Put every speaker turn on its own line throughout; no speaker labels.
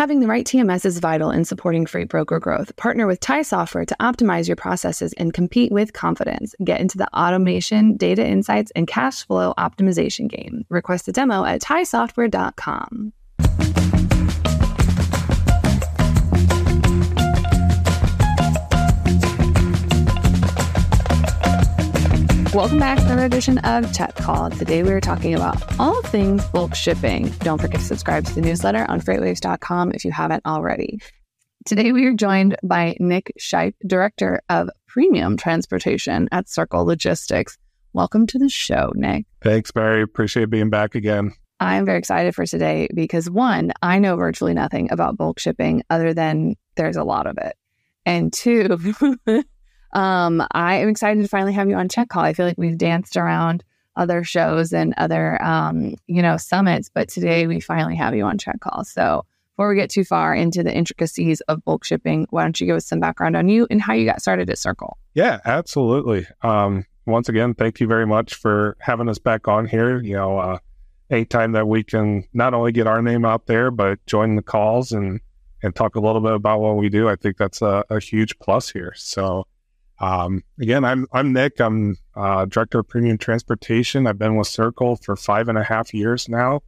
Having the right TMS is vital in supporting freight broker growth. Partner with Tai Software to optimize your processes and compete with confidence. Get into the automation, data insights, and cash flow optimization game. Request a demo at tiesoftware.com. Welcome back to another edition of Check Call. Today we are talking about all things bulk shipping. Don't forget to subscribe to the newsletter on freightwaves.com if you haven't already. Today we are joined by Nick Shipe, Director of Premium Transportation at Circle Logistics. Welcome to the show, Nick.
Thanks, Mary. Appreciate being back again.
I'm very excited for today because one, I know virtually nothing about bulk shipping other than there's a lot of it. And two, Um, I am excited to finally have you on Check Call. I feel like we've danced around other shows and other, um, you know, summits, but today we finally have you on Check Call. So before we get too far into the intricacies of bulk shipping, why don't you give us some background on you and how you got started at Circle?
Yeah, absolutely. Um, once again, thank you very much for having us back on here. You know, uh, anytime that we can not only get our name out there, but join the calls and and talk a little bit about what we do, I think that's a, a huge plus here. So um, again, I'm I'm Nick. I'm uh, director of premium transportation. I've been with Circle for five and a half years now,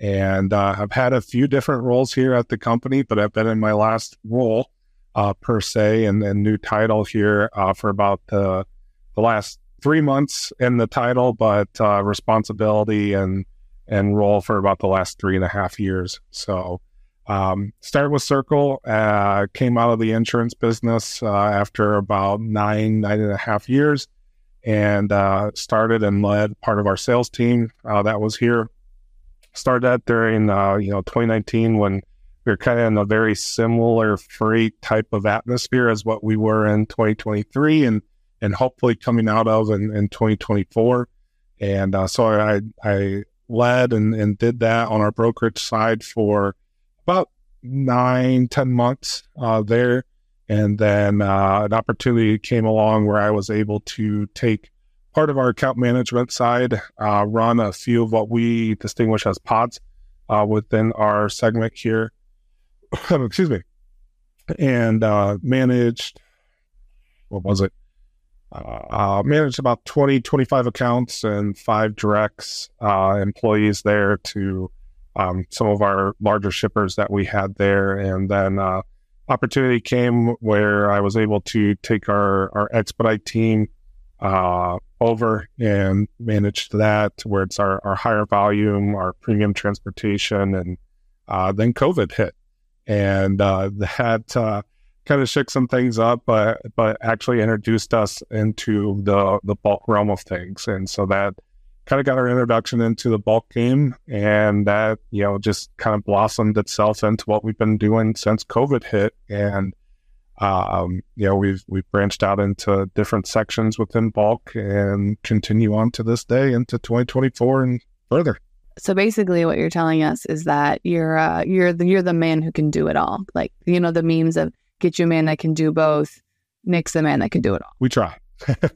and uh, I've had a few different roles here at the company. But I've been in my last role uh, per se, and, and new title here uh, for about the the last three months in the title, but uh, responsibility and and role for about the last three and a half years. So um, started with Circle, uh, came out of the insurance business uh, after about nine, nine and a half years, and uh, started and led part of our sales team uh, that was here. Started that during, uh, you know, 2019 when we were kind of in a very similar freight type of atmosphere as what we were in 2023 and and hopefully coming out of in, in 2024. And uh, so I, I led and, and did that on our brokerage side for about nine, ten months uh, there. And then uh, an opportunity came along where I was able to take part of our account management side, uh, run a few of what we distinguish as pods uh, within our segment here. Excuse me. And uh, managed, what was it? Uh, managed about 20, 25 accounts and five directs, employees there to um, some of our larger shippers that we had there. And then uh, opportunity came where I was able to take our, our expedite team uh, over and manage that where it's our, our higher volume, our premium transportation. And uh, then COVID hit. And uh, that uh, kind of shook some things up, but but actually introduced us into the the bulk realm of things. And so that kind of got our introduction into the bulk game, and that you know just kind of blossomed itself into what we've been doing since COVID hit, and um, you know we've we've branched out into different sections within bulk and continue on to this day into 2024 and further.
So basically, what you're telling us is that you're uh, you're the, you're the man who can do it all. Like you know the memes of get you a man that can do both. Nick's the man that can do it all.
We try.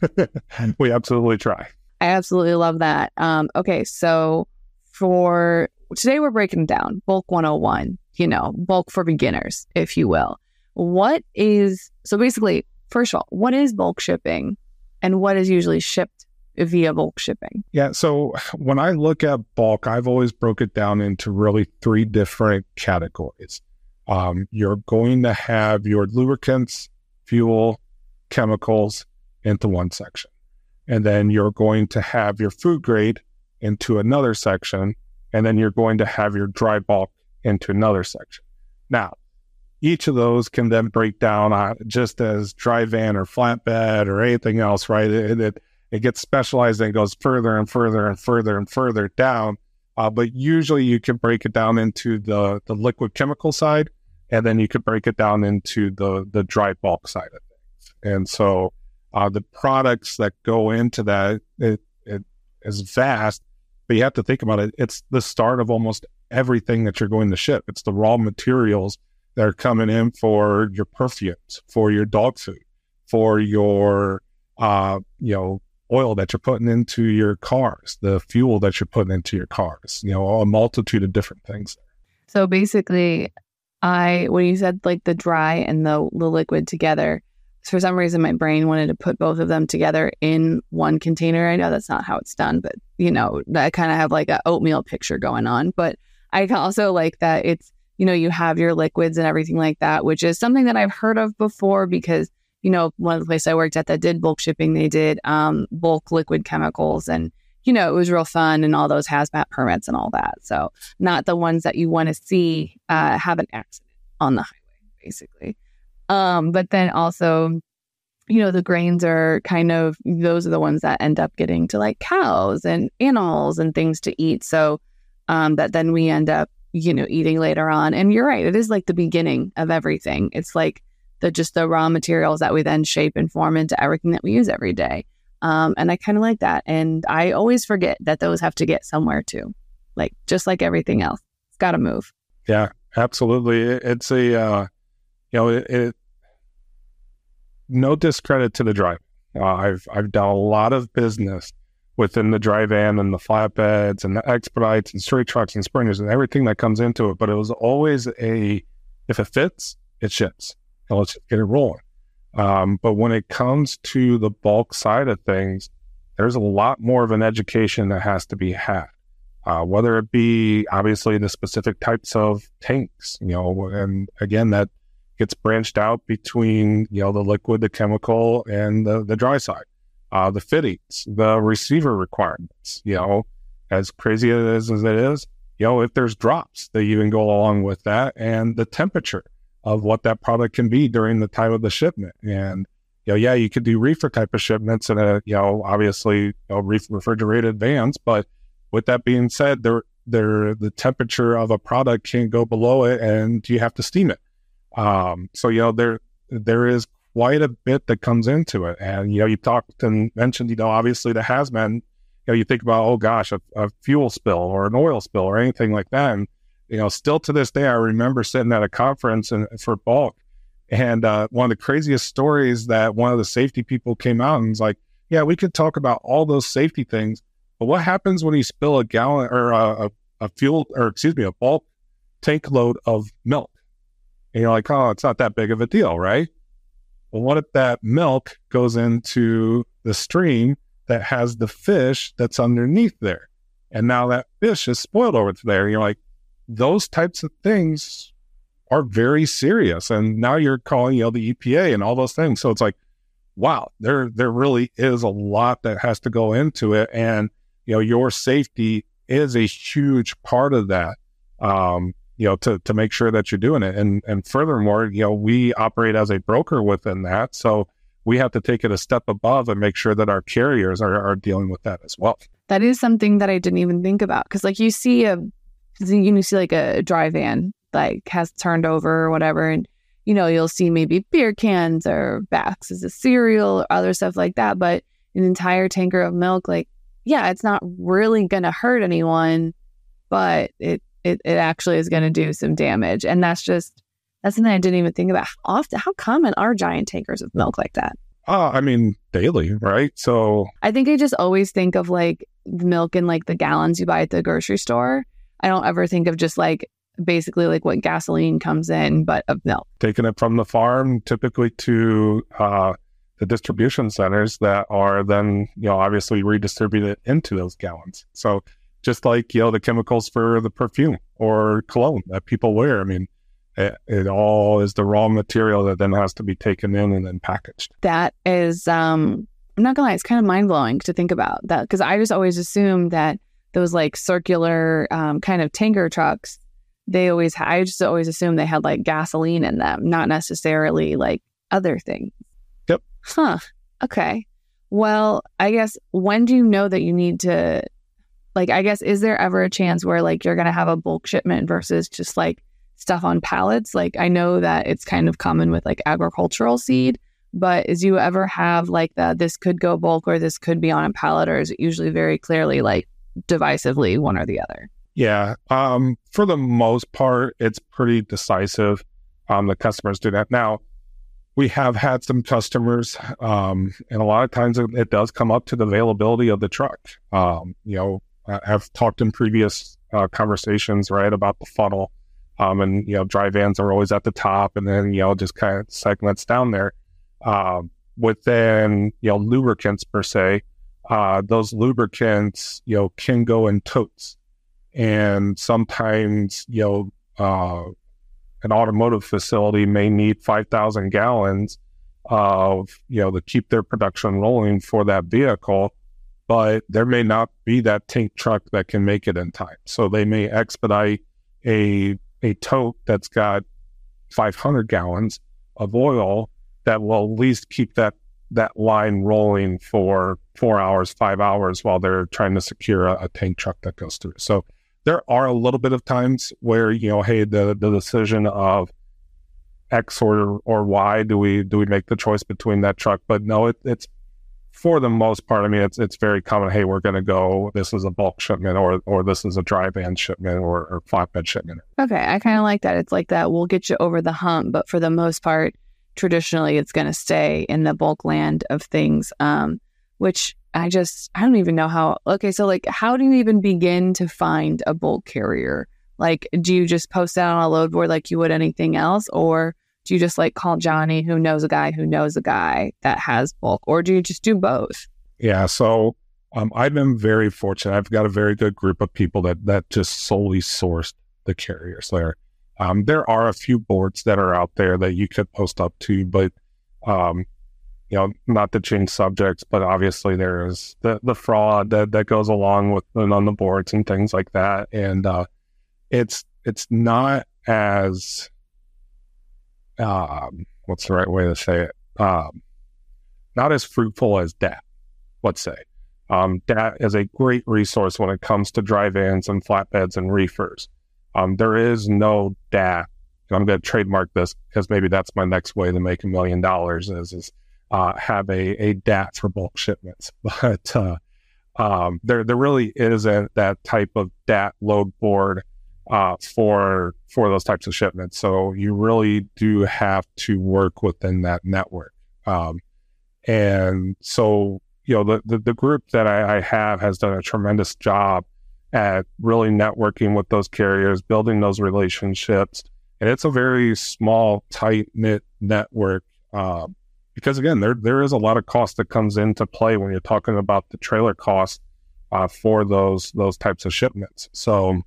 we absolutely try.
I absolutely love that. Um, okay, so for today, we're breaking down bulk 101, you know, bulk for beginners, if you will. What is, so basically, first of all, what is bulk shipping and what is usually shipped via bulk shipping?
Yeah. So when I look at bulk, I've always broke it down into really three different categories. Um, you're going to have your lubricants, fuel, chemicals into one section. And then you're going to have your food grade into another section. And then you're going to have your dry bulk into another section. Now, each of those can then break down on just as dry van or flatbed or anything else, right? It, it, it gets specialized and goes further and further and further and further down. Uh, but usually you can break it down into the, the liquid chemical side, and then you could break it down into the, the dry bulk side of things. And so uh, the products that go into that it, it is vast, but you have to think about it. It's the start of almost everything that you're going to ship. It's the raw materials that are coming in for your perfumes, for your dog food, for your uh, you know oil that you're putting into your cars, the fuel that you're putting into your cars. You know, a multitude of different things.
So basically, I when you said like the dry and the the liquid together, for some reason my brain wanted to put both of them together in one container. I know that's not how it's done, but you know, I kind of have like a oatmeal picture going on. But I also like that it's you know you have your liquids and everything like that, which is something that I've heard of before because you know one of the places I worked at that did bulk shipping, they did um, bulk liquid chemicals and you know, it was real fun and all those hazmat permits and all that. So not the ones that you want to see uh, have an accident on the highway, basically. Um, but then also, you know, the grains are kind of those are the ones that end up getting to like cows and animals and things to eat. So um, that then we end up, you know, eating later on. And you're right, it is like the beginning of everything. It's like the just the raw materials that we then shape and form into everything that we use every day. Um, and I kind of like that. And I always forget that those have to get somewhere too. Like just like everything else, it's got to move.
Yeah, absolutely. It's a, uh, you know, it, it, no discredit to the drive. Uh, I've I've done a lot of business within the dry van and the flatbeds and the expedites and straight trucks and springers and everything that comes into it. But it was always a if it fits, it ships. And let's get it rolling. Um, but when it comes to the bulk side of things, there's a lot more of an education that has to be had. Uh, whether it be obviously the specific types of tanks, you know, and again, that gets branched out between, you know, the liquid, the chemical, and the, the dry side, uh, the fittings, the receiver requirements, you know, as crazy as, as it is, you know, if there's drops, they even go along with that, and the temperature of what that product can be during the time of the shipment. And, you know, yeah, you could do reefer type of shipments in a, you know, obviously, you know, refrigerated vans. But with that being said, there, there, the temperature of a product can't go below it and you have to steam it. Um, so, you know, there, there is quite a bit that comes into it. And, you know, you talked and mentioned, you know, obviously the hazmat, you know, you think about, oh gosh, a, a fuel spill or an oil spill or anything like that. And, you know, still to this day, I remember sitting at a conference and, for bulk. And uh, one of the craziest stories that one of the safety people came out and was like, yeah, we could talk about all those safety things, but what happens when you spill a gallon or a, a, a fuel or excuse me, a bulk tank load of milk? And you're like, oh, it's not that big of a deal, right? Well, what if that milk goes into the stream that has the fish that's underneath there? And now that fish is spoiled over there. You're like, those types of things are very serious. And now you're calling, you know, the EPA and all those things. So it's like, wow, there there really is a lot that has to go into it. And, you know, your safety is a huge part of that. Um, you know, to to make sure that you're doing it. And and furthermore, you know, we operate as a broker within that. So we have to take it a step above and make sure that our carriers are, are dealing with that as well.
That is something that I didn't even think about. Cause like you see a you see like a dry van like has turned over or whatever and you know you'll see maybe beer cans or boxes of cereal or other stuff like that but an entire tanker of milk like yeah it's not really going to hurt anyone but it, it it actually is going to do some damage and that's just that's something i didn't even think about how often how common are giant tankers of milk like that
uh, I mean, daily, right? So
I think I just always think of like milk in like the gallons you buy at the grocery store. I don't ever think of just like basically like what gasoline comes in, but of milk.
Taking it from the farm typically to uh, the distribution centers that are then, you know, obviously redistributed into those gallons. So just like, you know, the chemicals for the perfume or cologne that people wear. I mean, it, it, all is the raw material that then has to be taken in and then packaged.
That is, um, I'm not gonna lie, it's kind of mind blowing to think about that because I just always assumed that those like circular um, kind of tanker trucks, they always, ha- I just always assumed they had like gasoline in them, not necessarily like other things.
Yep.
Huh. Okay. Well, I guess when do you know that you need to, like, I guess, is there ever a chance where like you're going to have a bulk shipment versus just like stuff on pallets? Like, I know that it's kind of common with like agricultural seed, but is you ever have like the this could go bulk or this could be on a pallet, or is it usually very clearly like divisively one or the other.
Yeah. Um, for the most part, it's pretty decisive. Um, the customers do that. Now, we have had some customers, um, and a lot of times it, it, does come up to the availability of the truck. Um, you know, I've talked in previous uh, conversations, right, about the funnel. Um, and you know, dry vans are always at the top, and then you know, just kind of segments down there. Um, within you know lubricants per se, uh, those lubricants you know can go in totes, and sometimes you know uh, an automotive facility may need five thousand gallons of you know to keep their production rolling for that vehicle but there may not be that tank truck that can make it in time so they may expedite a a tote that's got 500 gallons of oil that will at least keep that that line rolling for four hours five hours while they're trying to secure a, a tank truck that goes through so there are a little bit of times where you know hey the the decision of X or or Y? Do we do we make the choice between that truck? But no, it, it's for the most part. I mean, it's it's very common. Hey, we're going to go. This is a bulk shipment, or or this is a dry van shipment, or, or flatbed shipment.
Okay, I kind of like that. It's like that. We'll get you over the hump, but for the most part, traditionally, it's going to stay in the bulk land of things. Um, which I just I don't even know how. Okay, so like, how do you even begin to find a bulk carrier? Like, do you just post that on a load board like you would anything else, or do you just like call Johnny who knows a guy who knows a guy that has bulk, or do you just do both?
Yeah. So um, I've been very fortunate. I've got a very good group of people that that just solely sourced the carriers there. Um, there are a few boards that are out there that you could post up to, but um, you know, not to change subjects, but obviously there is the the fraud that that goes along with and on the boards and things like that, and uh, it's it's not as um, what's the right way to say it? Um, not as fruitful as DAT, let's say. Um, DAT is a great resource when it comes to dry vans and flatbeds and reefers. Um, there is no DAT. And I'm going to trademark this because maybe that's my next way to make a million dollars is, is uh, have a, a DAT for bulk shipments. But uh, um, there, there really isn't that type of DAT load board uh, for for those types of shipments. So you really do have to work within that network. Um, and so you know the, the, the group that I, I, have has done a tremendous job at really networking with those carriers, building those relationships, and it's a very small, tight knit network. Uh, because again, there there is a lot of cost that comes into play when you're talking about the trailer cost uh, for those those types of shipments. So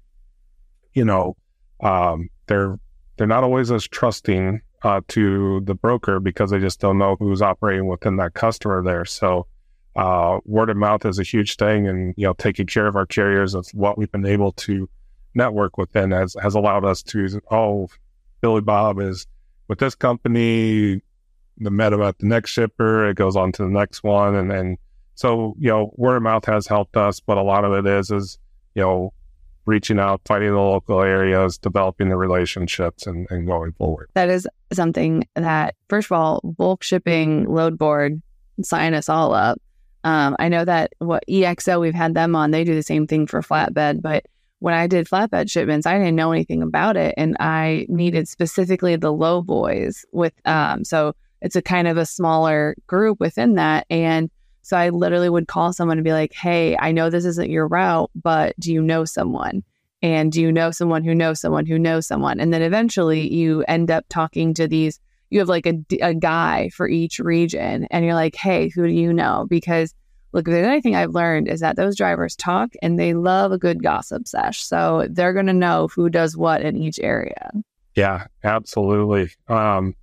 you know, um, they're they're not always as trusting uh, to the broker because they just don't know who's operating within that customer there. So uh, word of mouth is a huge thing, and you know, taking care of our carriers of what we've been able to network within has has allowed us to. Oh, Billy Bob is with this company. The met about the next shipper. It goes on to the next one, and then so you know, word of mouth has helped us, but a lot of it is is you know reaching out, finding the local areas, developing the relationships, and, and going forward.
That is something that, first of all, bulk shipping, load board, sign us all up. Um, I know that what EXO, we've had them on, they do the same thing for flatbed, but when I did flatbed shipments, I didn't know anything about it. And I needed specifically the low boys with, um, so it's a kind of a smaller group within that. And so I literally would call someone and be like, hey, I know this isn't your route, but do you know someone? And do you know someone who knows someone who knows someone? And then eventually you end up talking to these, you have like a, a guy for each region. And you're like, hey, who do you know? Because look, if there's anything I've learned is that those drivers talk and they love a good gossip sesh. So they're going to know who does what in each area.
Yeah, absolutely. Um,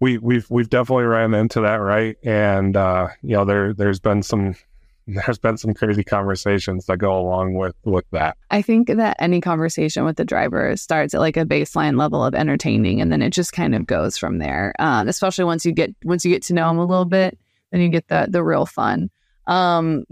we we've we've definitely ran into that, right? And uh, you know, there there's been some there's been some crazy conversations that go along with with that.
I think that any conversation with the driver starts at like a baseline level of entertaining, and then it just kind of goes from there. Um, especially once you get once you get to know them a little bit, then you get the the real fun. Um,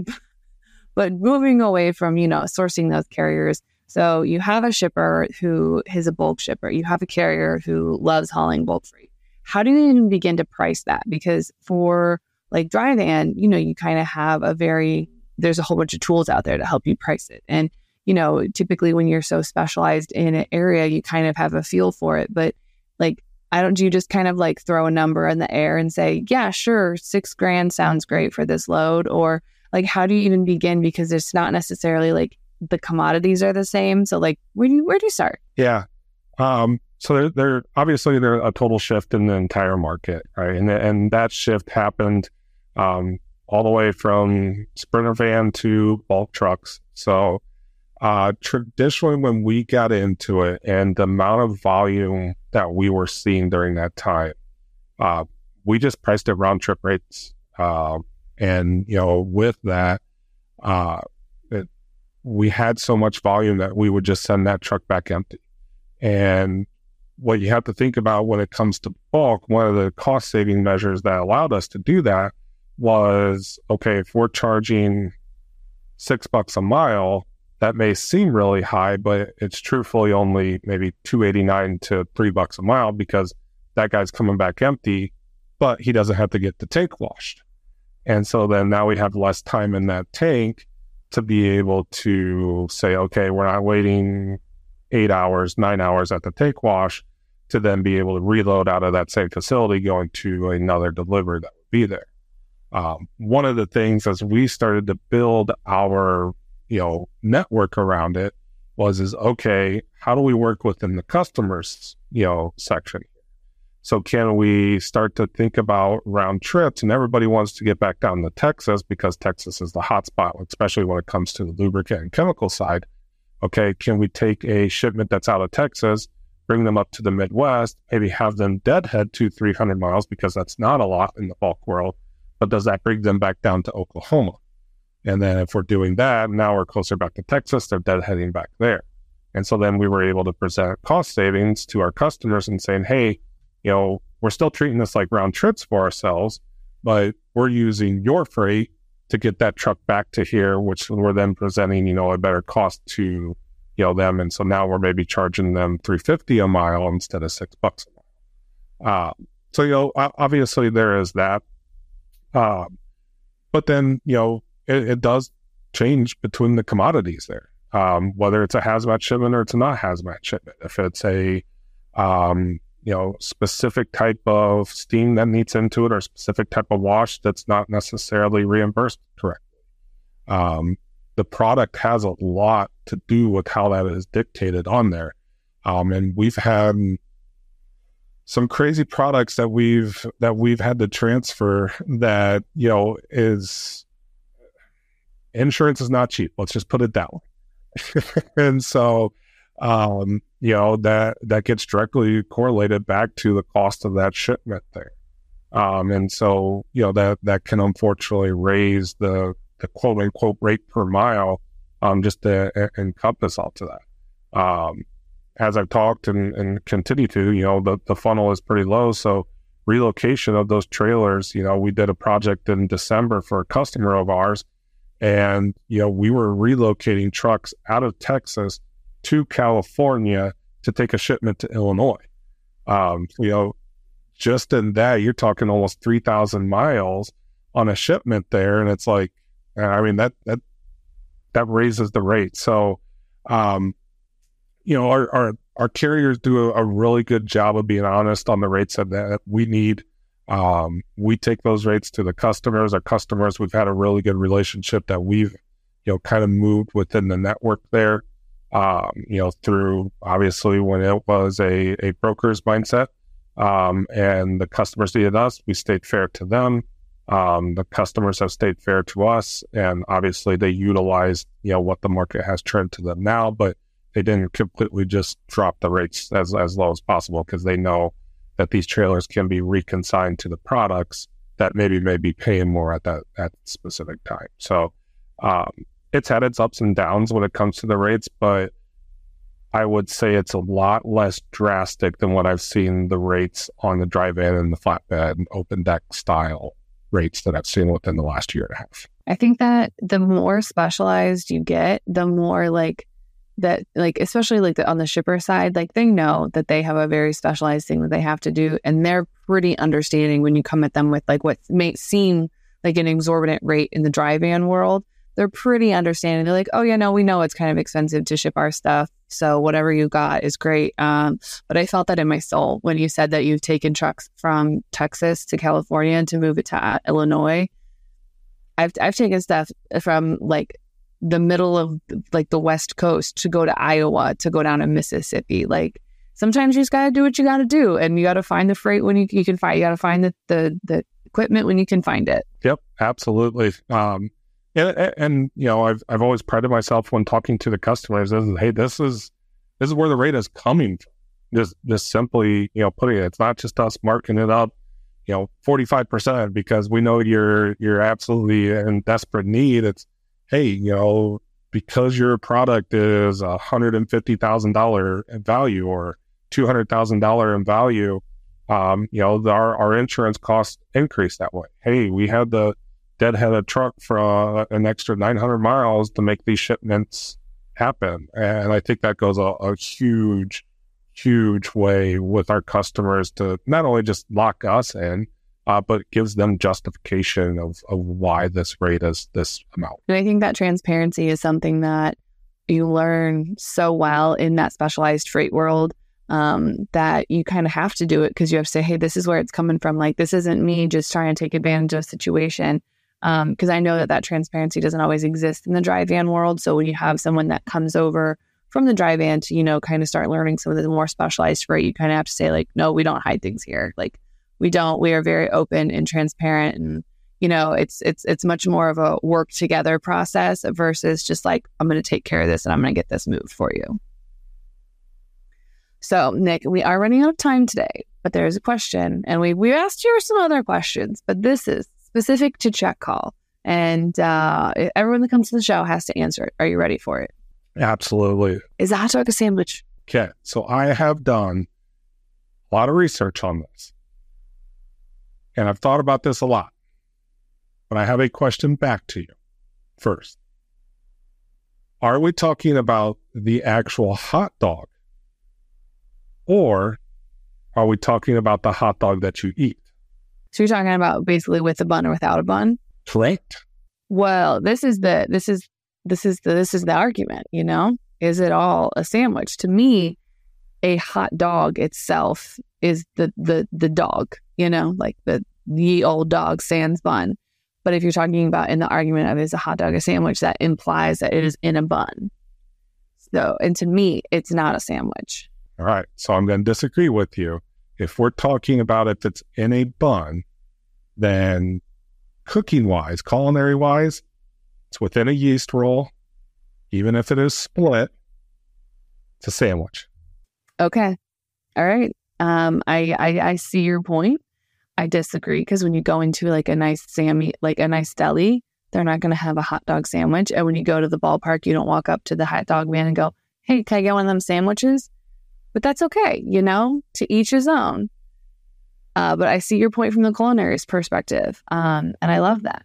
but moving away from you know sourcing those carriers. So you have a shipper who is a bulk shipper. You have a carrier who loves hauling bulk freight how do you even begin to price that? Because for like dry van, you know, you kind of have a very, there's a whole bunch of tools out there to help you price it. And, you know, typically when you're so specialized in an area, you kind of have a feel for it. But like, I don't, do you just kind of like throw a number in the air and say, yeah, sure, six grand sounds great for this load? Or like, how do you even begin? Because it's not necessarily like the commodities are the same. So like, where do you, where do you start?
Yeah. Um, so they're, obviously they're a total shift in the entire market, right? And and that shift happened um, all the way from sprinter van to bulk trucks. So uh, traditionally, when we got into it, and the amount of volume that we were seeing during that time, uh, we just priced it round trip rates. Uh, and you know, with that, uh, it, we had so much volume that we would just send that truck back empty. And what you have to think about when it comes to bulk, one of the cost saving measures that allowed us to do that was okay, if we're charging six bucks a mile, that may seem really high, but it's truthfully only maybe 289 to three bucks a mile because that guy's coming back empty, but he doesn't have to get the tank washed. And so then now we have less time in that tank to be able to say, okay, we're not waiting eight hours, nine hours at the tank wash to then be able to reload out of that same facility going to another delivery that would be there. Um, one of the things as we started to build our, you know, network around it was is okay, how do we work within the customers, you know, section? So can we start to think about round trips? And everybody wants to get back down to Texas because Texas is the hotspot, especially when it comes to the lubricant and chemical side. Okay, can we take a shipment that's out of Texas bring them up to the Midwest, maybe have them deadhead to 300 miles because that's not a lot in the bulk world. But does that bring them back down to Oklahoma? And then if we're doing that, now we're closer back to Texas, they're deadheading back there. And so then we were able to present cost savings to our customers and saying, hey, you know, we're still treating this like round trips for ourselves, but we're using your freight to get that truck back to here, which we're then presenting, you know, a better cost to you know them, and so now we're maybe charging them three fifty a mile instead of six bucks. Uh, so you know, obviously there is that, uh, but then you know it, it, does change between the commodities there. Um, whether it's a hazmat shipment or it's not hazmat shipment. If it's a um, you know specific type of steam that needs into it or specific type of wash that's not necessarily reimbursed correctly. Um, the product has a lot to do with how that is dictated on there. Um, and we've had some crazy products that we've that we've had to transfer that you know is insurance is not cheap. Let's just put it that way. and so um, you know that that gets directly correlated back to the cost of that shipment there. Um, and so you know that that can unfortunately raise the the quote unquote rate per mile, um, just to uh, encompass all to that. Um, as I've talked and, and continue to, you know, the, the funnel is pretty low. So relocation of those trailers, you know, we did a project in December for a customer of ours. And, you know, we were relocating trucks out of Texas to California to take a shipment to Illinois. Um, you know, just in that, you're talking almost 3,000 miles on a shipment there. And it's like, I mean that that that raises the rate. So, um, you know, our our our carriers do a, a, really good job of being honest on the rates that, that we need. Um, we take those rates to the customers. Our customers, we've had a really good relationship that we've, you know, kind of moved within the network there. Um, you know, through obviously when it was a, a broker's mindset, um, and the customers needed us, we stayed fair to them. Um, the customers have stayed fair to us, and obviously they utilize you know what the market has turned to them now, but they didn't completely just drop the rates as as low as possible because they know that these trailers can be reconsigned to the products that maybe may be paying more at that at specific time. So um, it's had its ups and downs when it comes to the rates, but I would say it's a lot less drastic than what I've seen the rates on the drive in and the flatbed and open deck style rates that I've seen within the last year and a half.
I think that the more specialized you get, the more like that, like, especially like the, on the shipper side, like they know that they have a very specialized thing that they have to do. And they're pretty understanding when you come at them with like what may seem like an exorbitant rate in the dry van world. They're pretty understanding. They're like, oh, yeah, no, we know it's kind of expensive to ship our stuff. So whatever you got is great. Um, but I felt that in my soul when you said that you've taken trucks from Texas to California to move it to uh, Illinois. I've I've taken stuff from like the middle of like the West Coast to go to Iowa to go down to Mississippi. Like sometimes you just got to do what you got to do, and you got to find the freight when you, you can find. You got to find the, the the equipment when you can find it.
Yep, absolutely. Um, and, and you know, I've I've always prided myself when talking to the customers is, hey, this is this is where the rate is coming from. Just just simply, you know, putting it. It's not just us marking it up, you know, forty five percent because we know you're you're absolutely in desperate need. It's hey, you know, because your product is a hundred and fifty thousand dollar in value or two hundred thousand dollar in value, um, you know, our our insurance costs increase that way. Hey, we had the deadheaded truck for uh, an extra nine hundred miles to make these shipments happen, and I think that goes a, a huge, huge way with our customers to not only just lock us in, uh, but gives them justification of, of why this rate is this amount.
And I think that transparency is something that you learn so well in that specialized freight world um, that you kind of have to do it because you have to say, hey, this is where it's coming from. Like, this isn't me just trying to take advantage of a situation. Because um, I know that that transparency doesn't always exist in the dry van world. So when you have someone that comes over from the dry van to, you know, kind of start learning some of the more specialized freight, you kind of have to say, like, no, we don't hide things here. Like, we don't we are very open and transparent and you know it's it's it's much more of a work together process versus just like i'm going to take care of this and i'm going to get this moved for you so nick we are running out of time today but there's a question and we we asked you some other questions but this is specific to check call. And uh, everyone that comes to the show has to answer it. Are you ready for it?
Absolutely.
Is a hot dog a sandwich?
Okay. So i have done a lot of research on this. And I've thought about this a lot, but I have a question back to you first. Are we talking about the actual hot dog? Or are we talking about the hot dog that you eat?
So you're talking about basically with a bun or without a bun?
Correct.
Well, this is the this is this is the this is the argument, you know? Is it all a sandwich? To me, a hot dog itself is the the the dog, you know, like the the old dog sans bun. But if you're talking about in the argument of is a hot dog a sandwich, that implies that it is in a bun. So, and to me, it's not a sandwich.
All right. So I'm going to disagree with you. If we're talking about if it's in a bun, then cooking wise, culinary wise, it's within a yeast roll. Even if it is split, it's a sandwich.
Okay. All right. Um, I, I, I see your point. I disagree because when you go into like a nice Sammy, like a nice deli, they're not going to have a hot dog sandwich. And when you go to the ballpark, you don't walk up to the hot dog man and go, Hey, can I get one of them sandwiches? But that's okay, you know, to each his own. Uh, but I see your point from the culinary's perspective. Um, and I love that.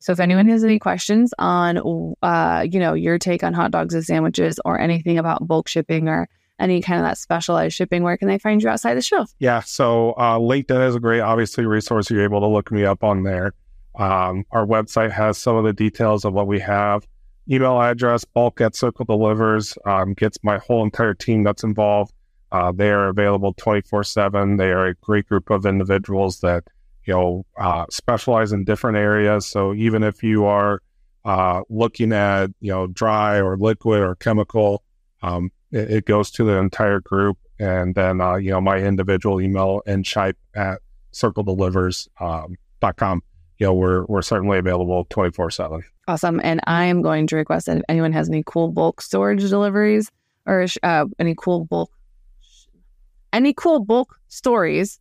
So if anyone has any questions on, uh, you know, your take on hot dogs as sandwiches or anything about bulk shipping or any kind of that specialized shipping, where can they find you outside the show?
Yeah, so uh, LinkedIn is a great, obviously, resource. You're able to look me up on there. Um, our website has some of the details of what we have. Email address, bulk at Circle Delivers, um, gets my whole entire team that's involved. Uh, they are available 24 7. They are a great group of individuals that, you know, uh, specialize in different areas. So even if you are uh, looking at, you know, dry or liquid or chemical, um, it, it goes to the entire group. And then, uh, you know, my individual email and Shipe at circledelivers.com. Um, you know, we're, we're certainly available 24 7.
Awesome. And I am going to request that if anyone has any cool bulk storage deliveries or uh, any cool bulk, any cool bulk stories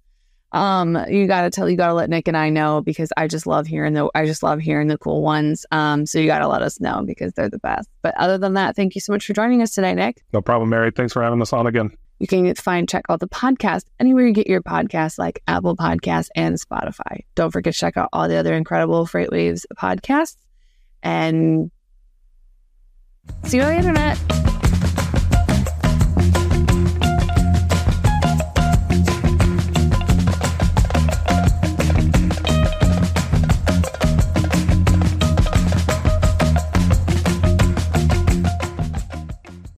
um, you gotta tell you gotta let Nick and I know because I just love hearing the I just love hearing the cool ones. Um, so you gotta let us know because they're the best. But other than that, thank you so much for joining us today, Nick.
No problem, Mary. Thanks for having us on again.
You can find check out the podcast anywhere you get your podcasts, like Apple Podcasts and Spotify. Don't forget to check out all the other incredible FreightWaves podcasts and see you on the internet.